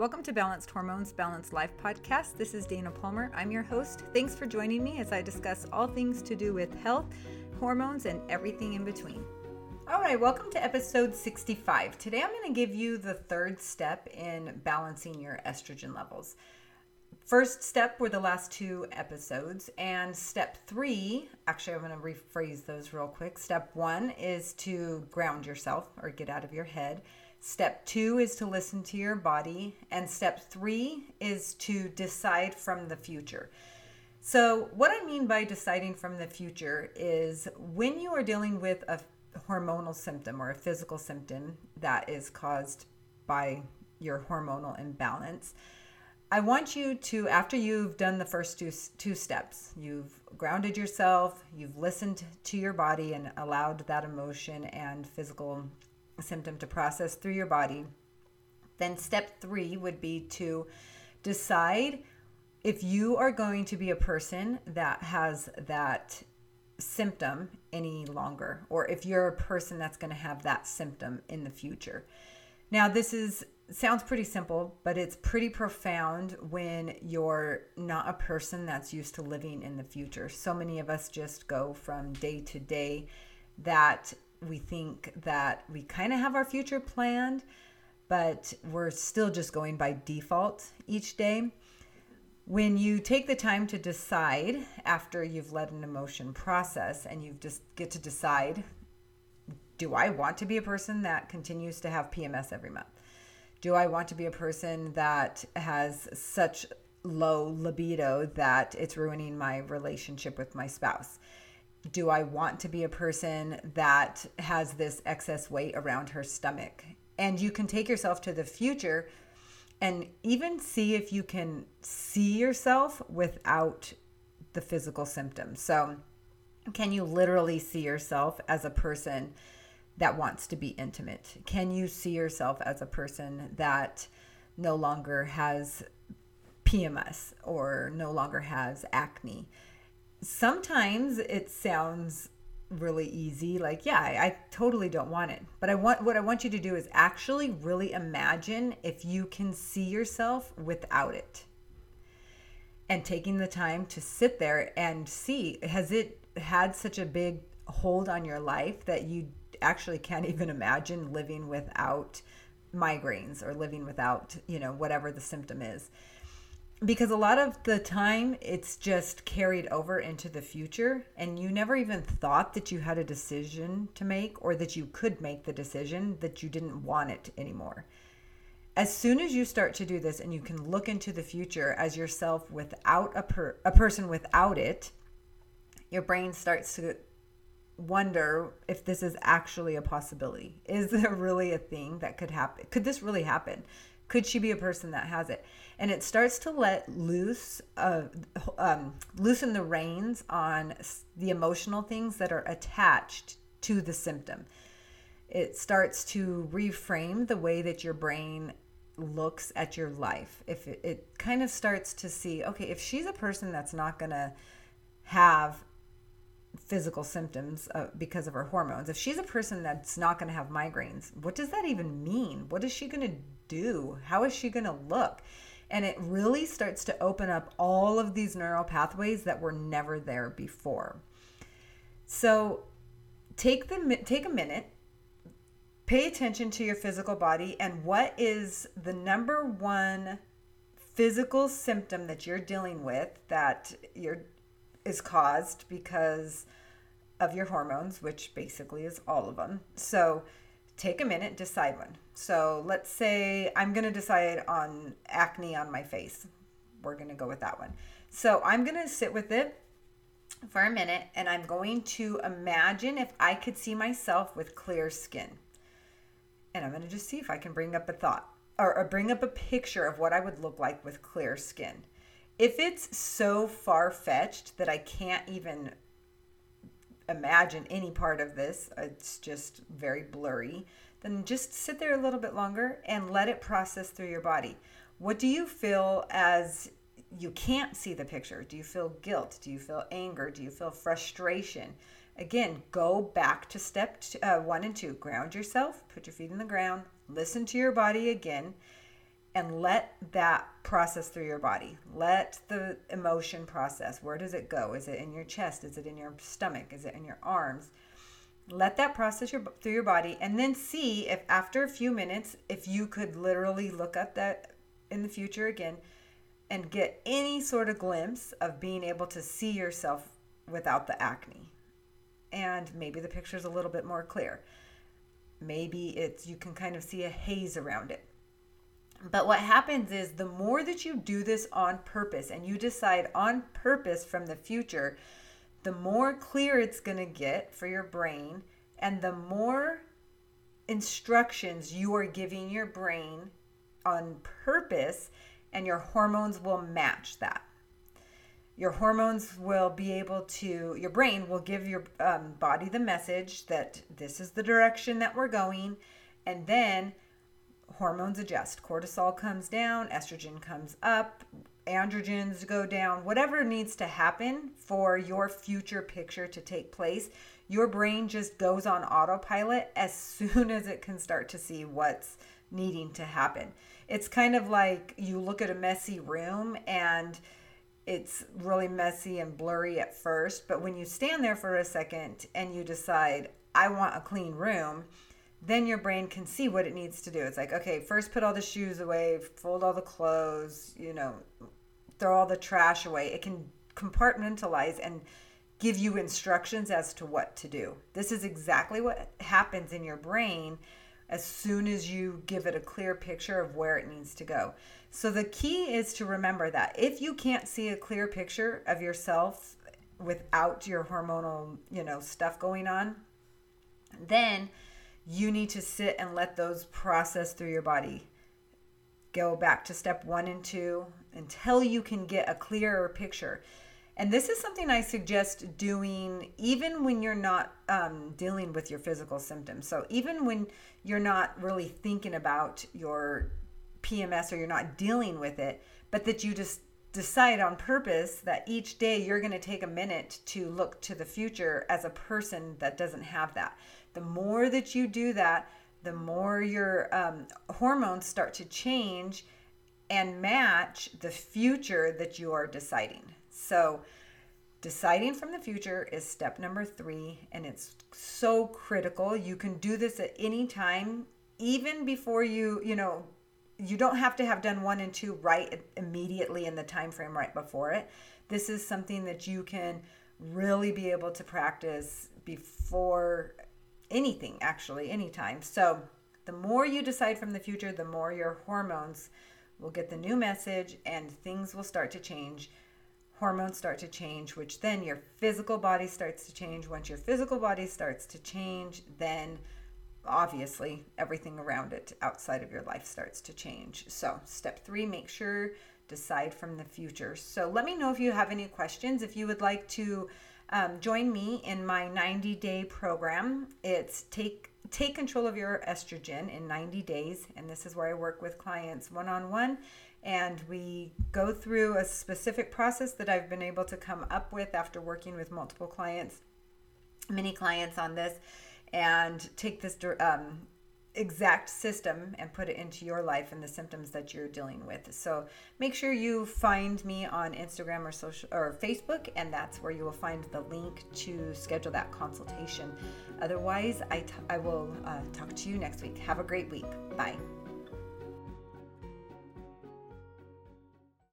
Welcome to Balanced Hormones, Balanced Life podcast. This is Dana Palmer. I'm your host. Thanks for joining me as I discuss all things to do with health, hormones, and everything in between. All right, welcome to episode 65. Today I'm going to give you the third step in balancing your estrogen levels. First step were the last two episodes, and step three actually, I'm going to rephrase those real quick. Step one is to ground yourself or get out of your head. Step two is to listen to your body. And step three is to decide from the future. So, what I mean by deciding from the future is when you are dealing with a hormonal symptom or a physical symptom that is caused by your hormonal imbalance, I want you to, after you've done the first two, two steps, you've grounded yourself, you've listened to your body and allowed that emotion and physical symptom to process through your body. Then, step three would be to decide if you are going to be a person that has that symptom any longer, or if you're a person that's going to have that symptom in the future. Now, this is sounds pretty simple, but it's pretty profound when you're not a person that's used to living in the future. So many of us just go from day to day that we think that we kind of have our future planned, but we're still just going by default each day. When you take the time to decide after you've let an emotion process and you just get to decide do I want to be a person that continues to have PMS every month? Do I want to be a person that has such low libido that it's ruining my relationship with my spouse? Do I want to be a person that has this excess weight around her stomach? And you can take yourself to the future and even see if you can see yourself without the physical symptoms. So, can you literally see yourself as a person that wants to be intimate? Can you see yourself as a person that no longer has PMS or no longer has acne? Sometimes it sounds really easy like yeah I, I, totally don't want it. But i want what i want you to do is actually really imagine if you can see yourself without it. And taking the time to sit there and see has it had such a big hold on your life that you actually can't even imagine living without migraines or living without you know whatever the symptom is because a lot of the time it's just carried over into the future and you never even thought that you had a decision to make or that you could make the decision that you didn't want it anymore. As soon as you start to do this and you can look into the future as yourself without a, per- a person without it your brain starts to wonder if this is actually a possibility. Is there really a thing that could happen could this really happen? Could she be a person that has it? And it starts to let loose, uh, um, loosen the reins on the emotional things that are attached to the symptom. It starts to reframe the way that your brain looks at your life. If it, it kind of starts to see, okay, if she's a person that's not going to have physical symptoms uh, because of her hormones. If she's a person that's not going to have migraines, what does that even mean? What is she going to do? How is she going to look? And it really starts to open up all of these neural pathways that were never there before. So take the take a minute, pay attention to your physical body and what is the number one physical symptom that you're dealing with that you're is caused because of your hormones, which basically is all of them. So take a minute, decide one. So let's say I'm going to decide on acne on my face. We're going to go with that one. So I'm going to sit with it for a minute and I'm going to imagine if I could see myself with clear skin. And I'm going to just see if I can bring up a thought or, or bring up a picture of what I would look like with clear skin if it's so far fetched that I can't even imagine any part of this, it's just very blurry, then just sit there a little bit longer and let it process through your body. What do you feel as you can't see the picture? Do you feel guilt? Do you feel anger? Do you feel frustration? Again, go back to step uh, one and two. Ground yourself, put your feet in the ground, listen to your body again and let that process through your body. Let the emotion process. Where does it go? Is it in your chest? Is it in your stomach? Is it in your arms? Let that process your, through your body and then see if after a few minutes, if you could literally look up that in the future again and get any sort of glimpse of being able to see yourself without the acne. And maybe the picture's a little bit more clear. Maybe it's you can kind of see a haze around it but what happens is the more that you do this on purpose and you decide on purpose from the future, the more clear it's going to get for your brain and the more instructions you are giving your brain on purpose and your hormones will match that your hormones will be able to your brain will give your um, body the message that this is the direction that we're going and then hormones adjust. Cortisol comes down, estrogen comes up, androgens go down, whatever needs to happen for your future picture to take place, your brain just goes on autopilot as soon as it can start to see what's needing to happen. It's kind of like you look at a messy room and it's really messy and blurry at first, but when you stand there for a second and you decide, I want a clean room, then your brain can see what it needs to do. It's like, okay, first put all the shoes away, fold all the clothes, you know, throw all the trash away. It can compartmentalize and give you instructions as to what to do. This is exactly what happens in your brain as soon as you give it a clear picture of where it needs to go. So the key is to remember that if you can't see a clear picture of yourself without your hormonal, you know, stuff going on, then you need to sit and let those process through your body. Go back to step one and two until you can get a clearer picture. And this is something I suggest doing even when you're not um, dealing with your physical symptoms. So, even when you're not really thinking about your PMS or you're not dealing with it, but that you just decide on purpose that each day you're going to take a minute to look to the future as a person that doesn't have that. The more that you do that, the more your um, hormones start to change and match the future that you are deciding. So, deciding from the future is step number three, and it's so critical. You can do this at any time, even before you, you know, you don't have to have done one and two right immediately in the time frame right before it. This is something that you can really be able to practice before anything, actually, anytime. So, the more you decide from the future, the more your hormones will get the new message and things will start to change. Hormones start to change, which then your physical body starts to change. Once your physical body starts to change, then obviously everything around it outside of your life starts to change. So, step three, make sure decide from the future. So, let me know if you have any questions. If you would like to um, join me in my 90 day program. It's take take control of your estrogen in 90 days, and this is where I work with clients one on one. And we go through a specific process that I've been able to come up with after working with multiple clients, many clients on this, and take this um, exact system and put it into your life and the symptoms that you're dealing with. So make sure you find me on Instagram or social or Facebook, and that's where you will find the link to schedule that consultation. Otherwise, I, t- I will uh, talk to you next week. Have a great week. Bye.